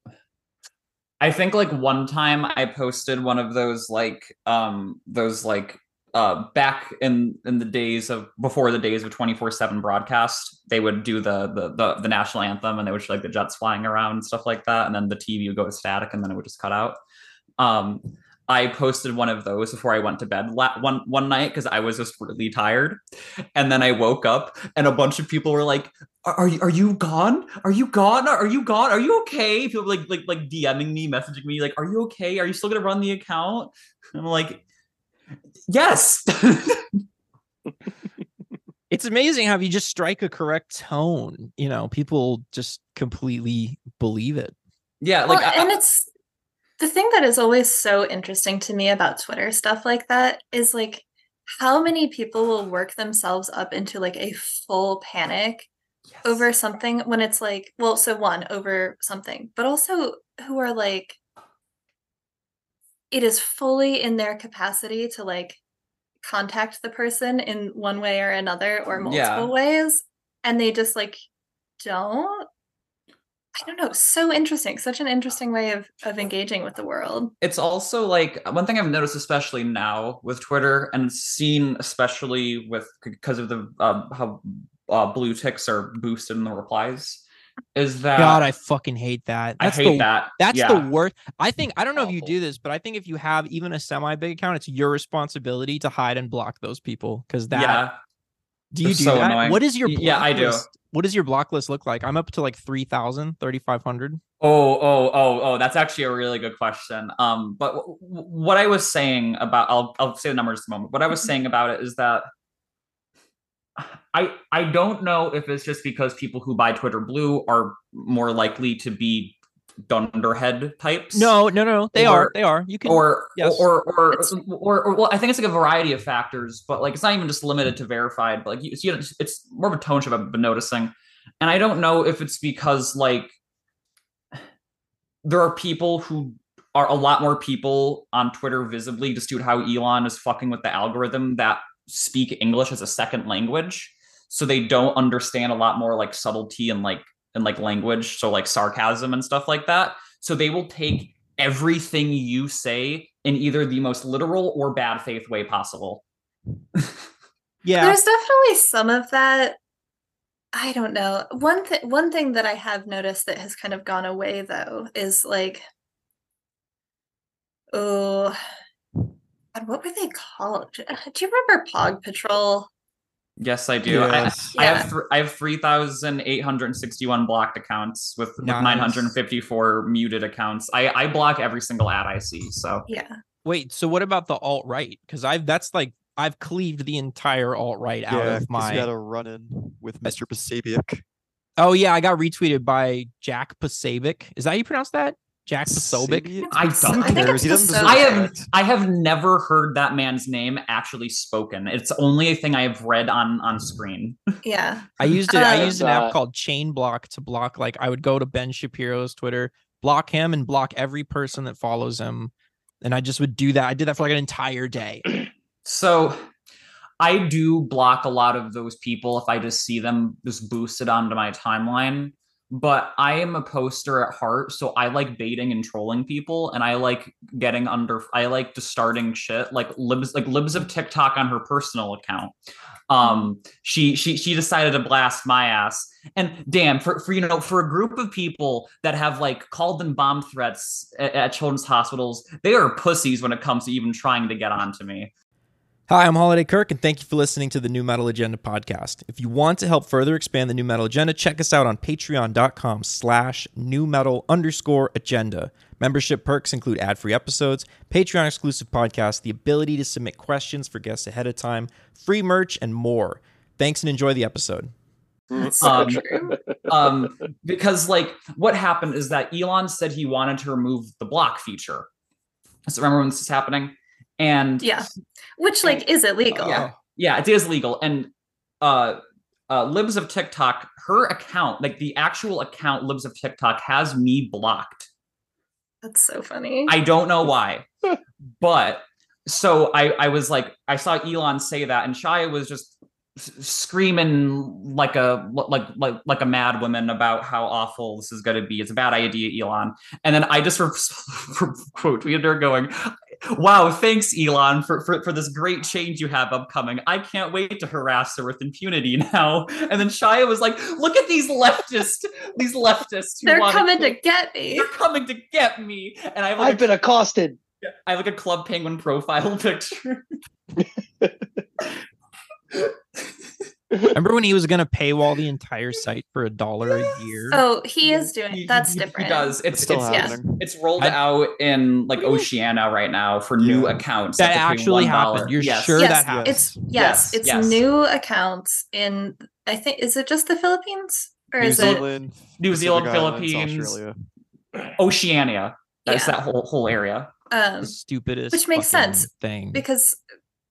I think like one time I posted one of those like um those like uh back in in the days of before the days of 24/7 broadcast they would do the, the the the national anthem and they would show like the jets flying around and stuff like that and then the TV would go static and then it would just cut out um I posted one of those before I went to bed la- one one night because I was just really tired, and then I woke up and a bunch of people were like, "Are, are you are you gone? Are you gone? Are you gone? Are you okay?" People like like like DMing me, messaging me like, "Are you okay? Are you still gonna run the account?" And I'm like, "Yes." <laughs> it's amazing how if you just strike a correct tone, you know, people just completely believe it. yeah, Well, like I- and it's the thing that is always so interesting to me about Twitter stuff like that is like how many people will work themselves up into like a full panic yes. over something when it's like, well, so one, over something, but also who are like, it is fully in their capacity to like contact the person in one way or another or multiple Yeah. ways, and they just like don't. I don't know. So interesting. Such an interesting way of of engaging with the world. it's also like one thing I've noticed, especially now with Twitter, and seen especially with because of the uh, how uh, blue ticks are boosted in the replies, is that God, I fucking hate that. I That's hate the that. That's yeah. the worst. I think I don't know if you do this, but I think if you have even a semi big account, it's your responsibility to hide and block those people. Because that yeah. Do you they're do so that? annoying. What is your block yeah, I do. list? What does your block list look like? I'm up to like 3,000, 3,500. Oh, oh, oh, oh, that's actually a really good question. Um, but w- w- what I was saying about, I'll, I'll say the numbers in a moment. What I was saying about it is that I, I don't know if it's just because people who buy Twitter Blue are more likely to be dunderhead types. No, no, no, they are. They are. You can. or, yes. or, or, It's- or, or, well, I think it's like a variety of factors, but like it's not even just limited to verified. But like you see, it's, it's more of a tone shift I've been noticing, and I don't know if it's because like there are people who are a lot more people on Twitter visibly just due to how Elon is fucking with the algorithm that speak English as a second language, so they don't understand a lot more like subtlety and like and like language, so like sarcasm and stuff like that. So they will take everything you say in either the most literal or bad faith way possible. <laughs> yeah. There's definitely some of that. I don't know. One thing one thing that I have noticed that has kind of gone away though is like oh God, what were they called? Do you remember Pog Patrol? Yes, I do. I- Yes. I, Yeah. have th- I have three thousand eight hundred sixty-one blocked accounts with, with nine hundred and fifty-four muted accounts. I, I block every single ad I see. So Yeah. Wait. So what about the alt right? Because I've that's like I've cleaved the entire alt right out Yeah, of 'cause my. you had a run in with Mr. Posobiec. Oh yeah, I got retweeted by Jack Posobiec. Is that how you pronounce that? Jack Posobiec. Sabian? I don't- I cares? He doesn't deserve I have respect. I have never heard that man's name actually spoken. It's only a thing I have read on on screen. <laughs> Yeah. I used it. I Uh, used an app uh, called Chain Block to block. Like I would go to Ben Shapiro's Twitter, block him, and block every person that follows him. And I just would do that. I did that for like an entire day. <clears throat> So I do block a lot of those people if I just see them just boosted onto my timeline. But I am a poster at heart, so I like baiting and trolling people, and I like getting under. I like just starting shit like libs, like libs of TikTok on her personal account. Um, she she she decided to blast my ass, and damn, for for you know, for a group of people that have like called in bomb threats at, at children's hospitals, they are pussies when it comes to even trying to get onto me. Hi, I'm Holiday Kirk, and thank you for listening to the Nu Metal Agenda podcast. If you want to help further expand the Nu Metal Agenda, check us out on patreon.com slash new metal underscore agenda. Membership perks include ad-free episodes, Patreon exclusive podcasts, the ability to submit questions for guests ahead of time, free merch, and more. Thanks and enjoy the episode. So Um, <laughs> um because like what happened is that Elon said he wanted to remove the block feature. So remember when this is happening? And Yeah. Which like is illegal. yeah, yeah, it is legal. And uh uh Libs of TikTok, her account, like the actual account Libs of TikTok has me blocked. That's so funny. I don't know why. <laughs> but so I I was like I saw Elon say that and Chaya was just screaming like a like like like a mad woman about how awful this is going to be. It's a bad idea, Elon. And then I just re- <laughs> quote tweeted her going, "Wow, thanks, Elon, for, for for this great change you have upcoming. I can't wait to harass her with impunity <laughs> now." And then Chaya was like, "Look at these leftists, these leftists. who They're wanna coming kill- to get me. They're coming to get me." And I have like I've been accosted. I have like a Club Penguin profile <laughs> picture. <laughs> Remember when he was going to paywall the entire site for a dollar a year? Oh, he is doing He- it. That's he- different. He does. It's It's still it's, happening. it's rolled I- out in like Oceania right now for new Yeah. accounts. that have to pay actually $1. happened. You're Yes. sure Yes, that happened? It's yes, Yes, it's yes. new accounts in I think is it just the Philippines? Or New is it Zealand, New Zealand, Philippines, Australia. Oceania. That's Yeah. that whole whole area. um the stupidest Which makes sense, thing. because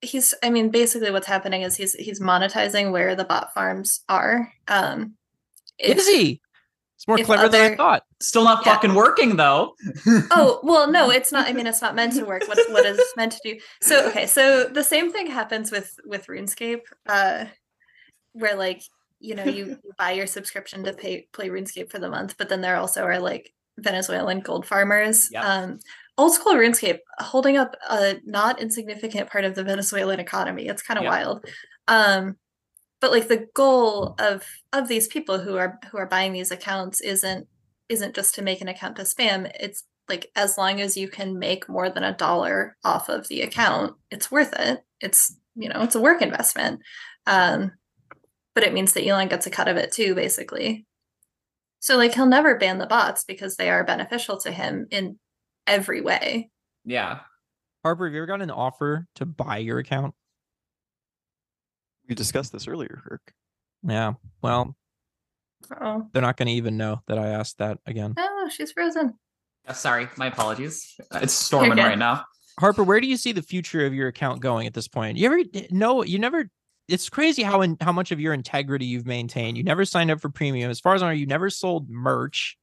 he's I mean basically what's happening is he's he's monetizing where the bot farms are. Um if- Is he? It's more if clever than I thought. Still not Yeah. fucking working though. <laughs> Oh, well, no, it's not. I mean, it's not meant to work. What what is <laughs> meant to do? So, okay, so the same thing happens with with RuneScape, uh, where like you know you, you buy your subscription to pay play RuneScape for the month, but then there also are like Venezuelan gold farmers. Yep. Um, old school RuneScape holding up a not insignificant part of the Venezuelan economy. It's kind of Yep. wild. Um, but like the goal of of these people who are who are buying these accounts isn't isn't just to make an account to spam. It's like as long as you can make more than a dollar off of the account, it's worth it. It's you know, it's a work investment. Um, but it means that Elon gets a cut of it too, basically. So like he'll never ban the bots because they are beneficial to him in every way. Yeah. Harper, have you ever gotten an offer to buy your account? We discussed this earlier, Kirk. Yeah. Well, Oh, they're not going to even know that I asked that again. oh, she's frozen. Uh, sorry, my apologies. Uh, It's storming right now. Harper, where do you see the future of your account going at this point? You ever no, you never it's crazy how in how much of your integrity you've maintained. You never signed up for premium. As far as I know, you never sold merch.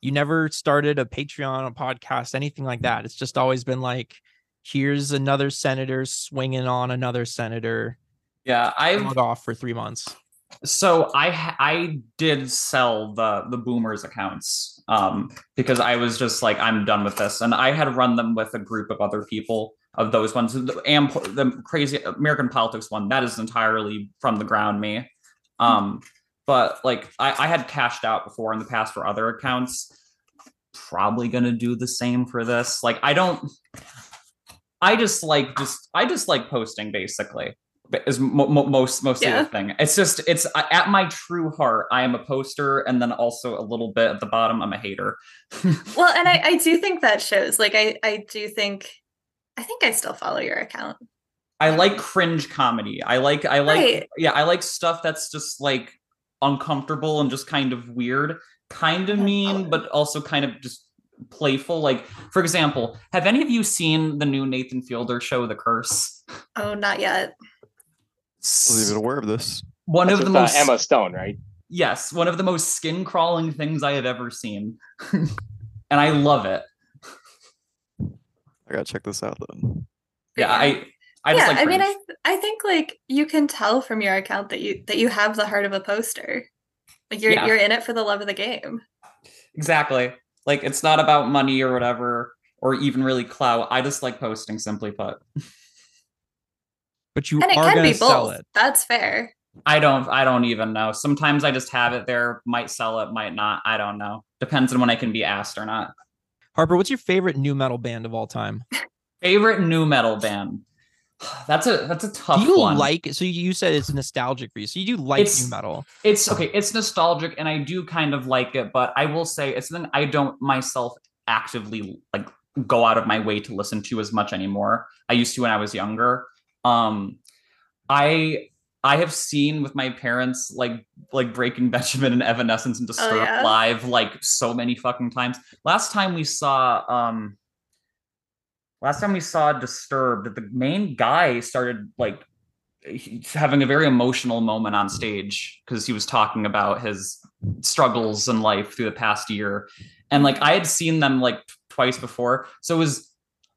You never started a Patreon, a podcast, anything like that. It's just always been like, here's another senator swinging on another senator. Yeah, I've Log off for three months. so I I did sell the the boomers accounts um because I was just like I'm done with this and I had run them with a group of other people of those ones the am the crazy American politics one that is entirely from the ground me um but like I, I had cashed out before in the past for other accounts probably gonna do the same for this like I don't I just like just I just like posting basically is mo- mo- most mostly Yeah. the thing. It's just it's at my true heart. I am a poster, and then also a little bit at the bottom. I'm a hater. <laughs> Well, and I, I do think that shows. Like I, I do think I think I still follow your account. I like cringe comedy. I like I like Right. yeah. I like stuff that's just like uncomfortable and just kind of weird, kind of mean, but also kind of just playful. Like, for example, have any of you seen the new Nathan Fielder show, The Curse? Oh, not yet. I wasn't even aware of this. One That's of the with, uh, most Emma Stone, right? yes, one of the most skin crawling things I have ever seen, <laughs> and I love it. I gotta check this out then. Yeah, I I just yeah, like. I mean, cringe. I I think like you can tell from your account that you that you have the heart of a poster. Like you're Yeah. you're in it for the love of the game. exactly like it's not about money or whatever, or even really clout. I just like posting. Simply put, But you And it are can going be to sell both. it. That's fair. I don't I don't even know. Sometimes I just have it there. Might sell it, might not. I don't know. Depends on when I can be asked or not. Harper, what's your favorite nu metal band of all time? Favorite nu metal band. <sighs> That's a that's a tough do you one. like? So you said it's nostalgic for you. So you do like It's- nu metal. it's okay it's nostalgic and i do kind of like it but i will say it's something i don't myself actively like go out of my way to listen to as much anymore i used to when i was younger um i i have seen with my parents like like breaking <laughs> benjamin and evanescence and disturbed yeah? live like so many fucking times last time we saw um last time we saw disturbed the main guy started like having a very emotional moment on stage because he was talking about his struggles in life through the past year. And like i had seen them like twice before. So it was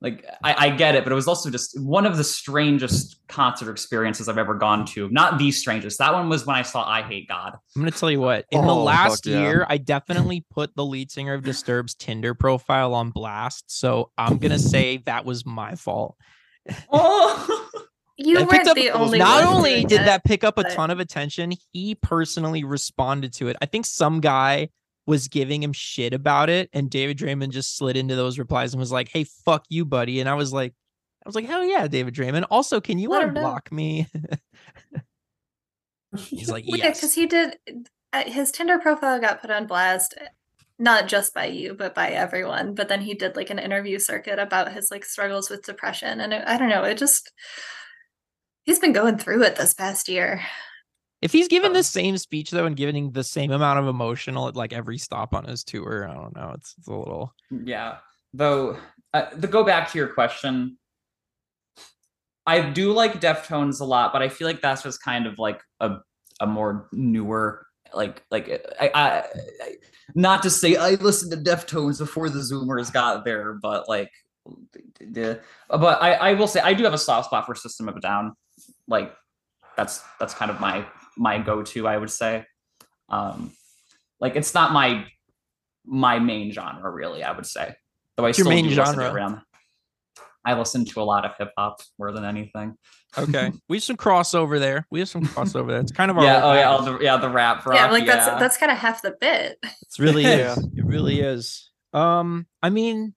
like I, I get it but it was also just one of the strangest concert experiences i've ever gone to not the strangest that one was when i saw i hate god I'm going to tell you what. In the Oh, fuck last yeah. year, I definitely put the lead singer of Disturbed's Tinder profile on blast. So I'm going <laughs> to say that was my fault. oh <laughs> You I weren't up- the only Not one only did it. that pick up a but- ton of attention, he personally responded to it. I think some guy was giving him shit about it, and David Draiman just slid into those replies and was like, "Hey, fuck you, buddy." And I was like, "I was like, hell yeah, David Draiman. Also, can you Let him know. unblock me?" <laughs> He's like, Well, Yeah, because he did uh, his Tinder profile got put on blast, not just by you, but by everyone. But then he did like an interview circuit about his like struggles with depression, and it, I don't know, it just he's been going through it this past year. If he's given Uh, the same speech though and giving the same amount of emotional at like every stop on his tour, I don't know. It's, it's a little. Yeah. Though, uh, to go back to your question, I do like Deftones a lot, but I feel like that's just kind of like a a more newer, like like I, I, I not to say I listened to Deftones before the Zoomers got there, but like, the, but I I will say I do have a soft spot for System of a Down. Like, that's that's kind of my my go to. I would say, um, like it's not my my main genre really. I would say. Though I your still main do listen to genre? around. I listen to a lot of hip hop more than anything. Okay, <laughs> we have some crossover there. We have some crossover there. It's kind of our Yeah, oh yeah, all the, yeah, the rap rock. yeah, like yeah. that's that's kind of half the bit. It really <laughs> Yeah. is. It really is. Um, I mean,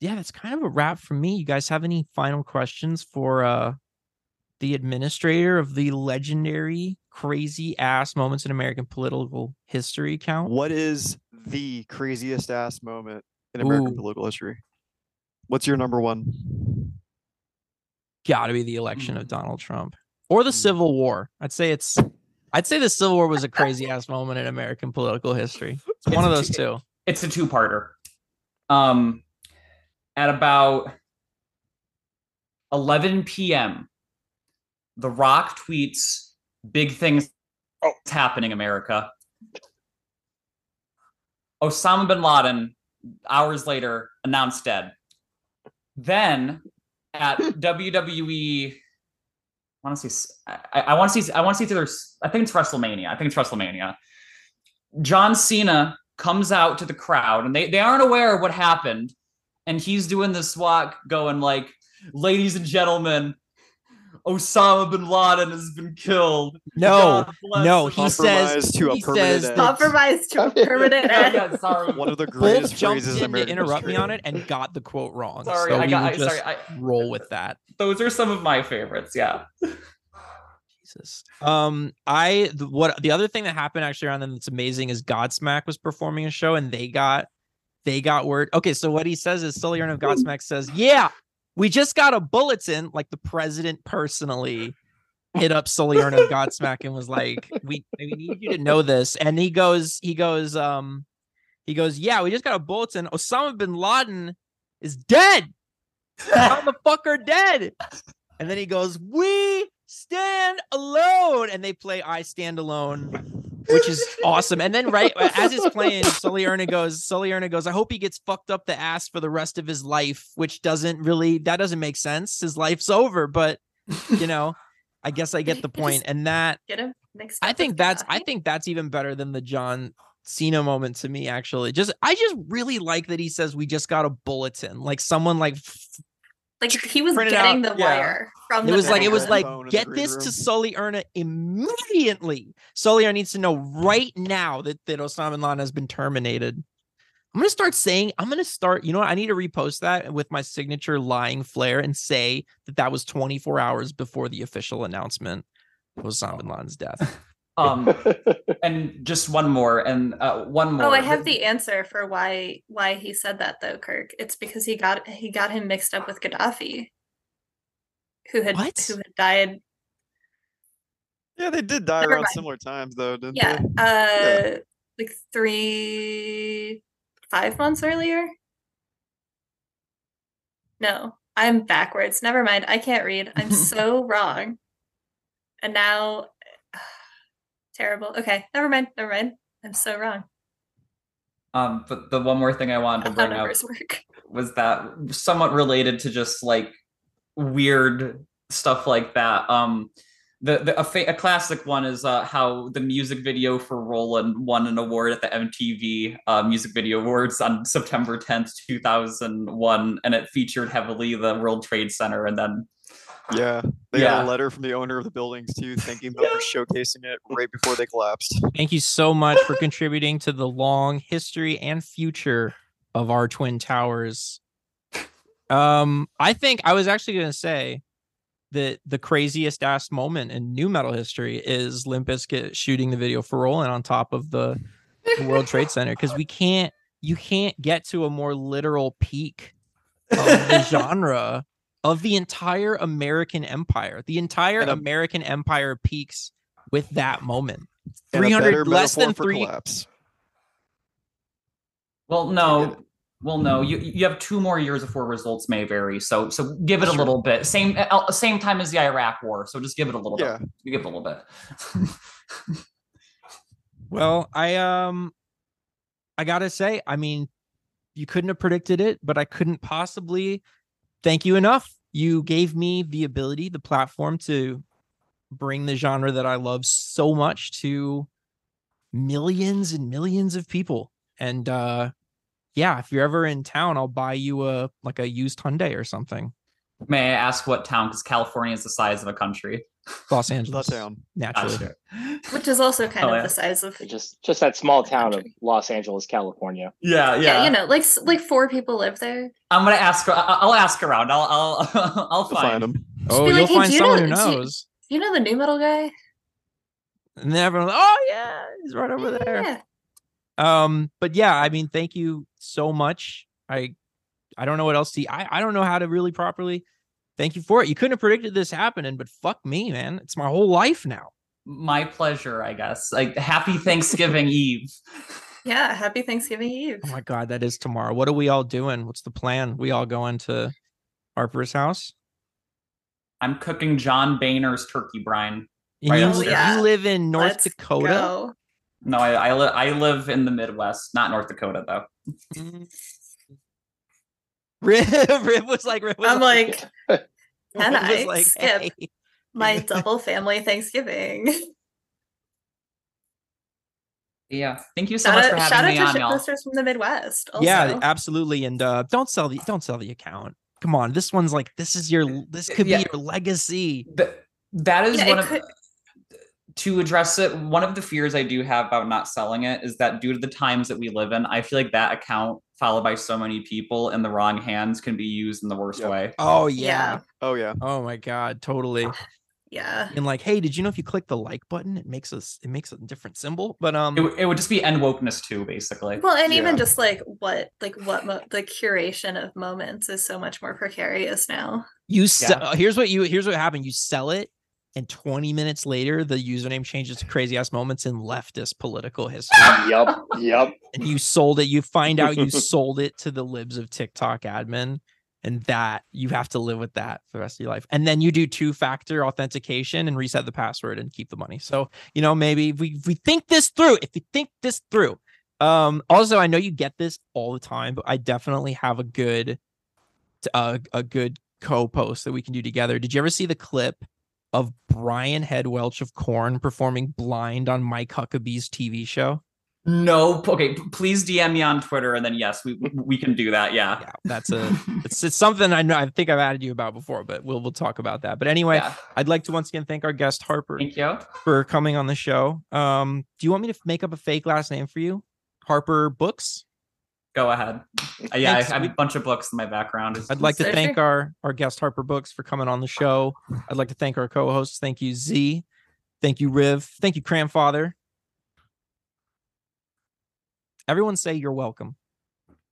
yeah, that's kind of a wrap for me. You guys have any final questions for uh the administrator of the legendary crazy ass moments in American political history count? What is the craziest ass moment in American Ooh. political history? What's your number one? Gotta be the election of Donald Trump or the Mm. Civil War. I'd say it's I'd say the Civil War was a crazy ass moment in American political history. It's one of those two- two. it's a two-parter. Um, at about 11 p.m., The Rock tweets, "Big things Oh. happening, America." Osama bin Laden, hours later, announced dead. Then, at <laughs> WWE, I want to see. I, I want to see. I want to see. Either. I think it's WrestleMania. I think it's WrestleMania. John Cena comes out to the crowd and they, they aren't aware of what happened. And he's doing this walk going like, ladies and gentlemen, Osama bin Laden has been killed. No, no, he says to a he permanent says end. Compromise to a <laughs> permanent <laughs> end. yeah, sorry. One of the Bolt greatest jumped phrases in in to American interrupt me on it and got the quote wrong. Sorry, so I got. I, just sorry, I, roll with that. those are some of my favorites. Yeah. Jesus. Um, I the, what the other thing that happened actually around them that's amazing is Godsmack was performing a show and they got they got word. Okay, so what he says is Sully of Godsmack says, "Yeah, we just got a bulletin." Like the president personally hit up of <laughs> Godsmack and was like, "We we need you to know this." And he goes, he goes, um, He goes, "Yeah, we just got a bulletin. Osama bin Laden is dead. How the fuck are dead?" And then he goes, "We stand alone," and they play "I Stand Alone," which is awesome. And then right as it's playing, Sully Erna goes, Sully Erna goes, "I hope he gets fucked up the ass for the rest of his life," which doesn't really that doesn't make sense. His life's over, but you know, I guess I get the <laughs> point. And that Get him mixed. I think that's I think that's even better than the John Cena moment to me. Actually, just I just really like that he says we just got a bulletin, like someone like f- like he was print it getting out, the yeah. wire from. it the was like it was like phone in the get green this to room. Sully Erna immediately. Sully Erna needs to know right now that that Osama bin Laden has been terminated. I'm gonna start saying I'm gonna start. You know what? I need to repost that with my signature lying flair and say that that was 24 hours before the official announcement of Osama bin Laden's death. <laughs> Um, <laughs> and just one more, and uh, one more. Oh, I have the answer for why why he said that though, Kirk. It's because he got he got him mixed up with Gaddafi, who had What? who had died. Yeah, they did die Never around mind. similar times though, didn't Yeah, they? uh, like three five months earlier. No, I'm backwards. Never mind. I can't read. I'm <laughs> so wrong. And now, terrible. Okay, never mind. Never mind. I'm so wrong. Um, but the one more thing I wanted to bring up work. was that somewhat related to just like weird stuff like that. Um, the, the a, fa- a classic one is uh, how the music video for Rollin' won an award at the MTV uh, Music Video Awards on September 10th, 2001, and it featured heavily the World Trade Center. And then Yeah, they got a letter from the owner of the buildings too, thanking them for showcasing it right before they collapsed. Thank you so much for contributing to the long history and future of our twin towers. Um, I think I was actually going to say that the craziest ass moment in nu metal history is Limp Bizkit shooting the video for Rollin' on top of the, the World Trade Center because we can't, you can't get to a more literal peak of the <laughs> genre of the entire American empire. The entire a- American empire peaks with that moment. 300 better less than metaphor three collapse. Well, no. Well, no. You you have two more years before results may vary. So so give it a little bit. Same uh, same time as the Iraq War. So just give it a little Yeah. bit. You give it a little bit. <laughs> Well, I um I gotta say, I mean, you couldn't have predicted it, but I couldn't possibly thank you enough. You gave me the ability, the platform to bring the genre that I love so much to millions and millions of people. And uh yeah, if you're ever in town, I'll buy you a like a used Hyundai or something. May I ask what town? Because California is the size of a country. Los The Angeles. town. Naturally. Gotcha. Which is also kind Oh, of yeah. the size of just just that small town of Los Angeles, California. Yeah, yeah. yeah, you know, like like four people live there. I'm gonna ask. I- I'll ask around. I'll I'll <laughs> I'll We'll find. find them. Oh, be you'll like, "Hey, find do you someone know- who do you- knows. You know the nu metal guy? And then everyone's oh yeah, he's right over there. Yeah. um but yeah i mean thank you so much i i don't know what else to i i don't know how to really properly thank you for it you couldn't have predicted this happening but fuck me man it's my whole life now My pleasure, I guess. Like happy Thanksgiving Eve. <laughs> Yeah. Happy Thanksgiving Eve. oh my god that is tomorrow what are we all doing what's the plan we all going to harper's house I'm cooking John Boehner's turkey brine. and Right you, upstairs. you live in north Let's dakota Go. No, I I, li- I live in the Midwest, not North Dakota though. Mm. Rip, <laughs> Rip was like, Rip was I'm like, <laughs> Rip can was I like, skip "Hey." my double family Thanksgiving? <laughs> Yeah. Thank you so shout much out, for shout having me out on, to y'all. shitposters from the Midwest. Also. Yeah, absolutely. And uh don't sell the don't sell the account. Come on, this one's like this is your this could Yeah. be your legacy. Th- that is Yeah, one of could- to address it one of the fears i do have about not selling it is that due to the times that we live in i feel like that account followed by so many people in the wrong hands can be used in the worst Yep. way Oh Yeah. yeah. Oh yeah. Oh my god, totally. Yeah. And like, hey, did you know if you click the like button, it makes us it makes a different symbol? But um it, w- it would just be end wokeness too basically Well, and even just like what, like what mo- the curation of moments is so much more precarious now. you sell here's what you here's what happened. You sell it and 20 minutes later the username changes to crazy ass moments in leftist political history. Yep. Yep. <laughs> and you sold it. You find out you <laughs> sold it to the libs of tiktok admin and that you have to live with that for the rest of your life. And then you do two factor authentication and reset the password and keep the money. So you know maybe if we, if we think this through if we think this through. Um also i know you get this all the time but i definitely have a good uh, a good co-post that we can do together. Did you ever see the clip of brian head welch of Korn performing blind on mike huckabee's tv show No, okay. Please DM me on Twitter, and then yes, we we can do that. Yeah. yeah that's a it's, it's something i know i think i've added you about before but we'll we'll talk about that but anyway Yeah. i'd like to once again thank our guest harper Thank you. for coming on the show um do you want me to make up a fake last name for you harper books Go ahead. Uh, yeah, I Thanks. have a bunch of books in my background. i'd like to thank our our guest harper books for coming on the show i'd like to thank our co-hosts thank you z thank you riv thank you cramfather everyone say you're welcome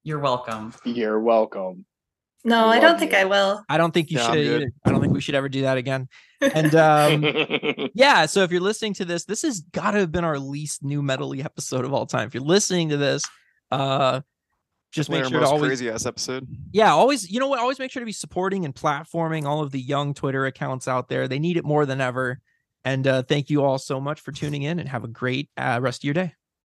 You're welcome. You're welcome. No, I Love don't think you. I will. i don't think you Yeah, should either i don't think we should ever do that again <laughs> and um <laughs> yeah so if you're listening to this this has got to have been our least new metally episode of all time if you're listening to this uh just make sure to always crazy ass episode. yeah always you know what? Always make sure to be supporting and platforming all of the young twitter accounts out there. They need it more than ever. And uh thank you all so much for tuning in and have a great uh, rest of your day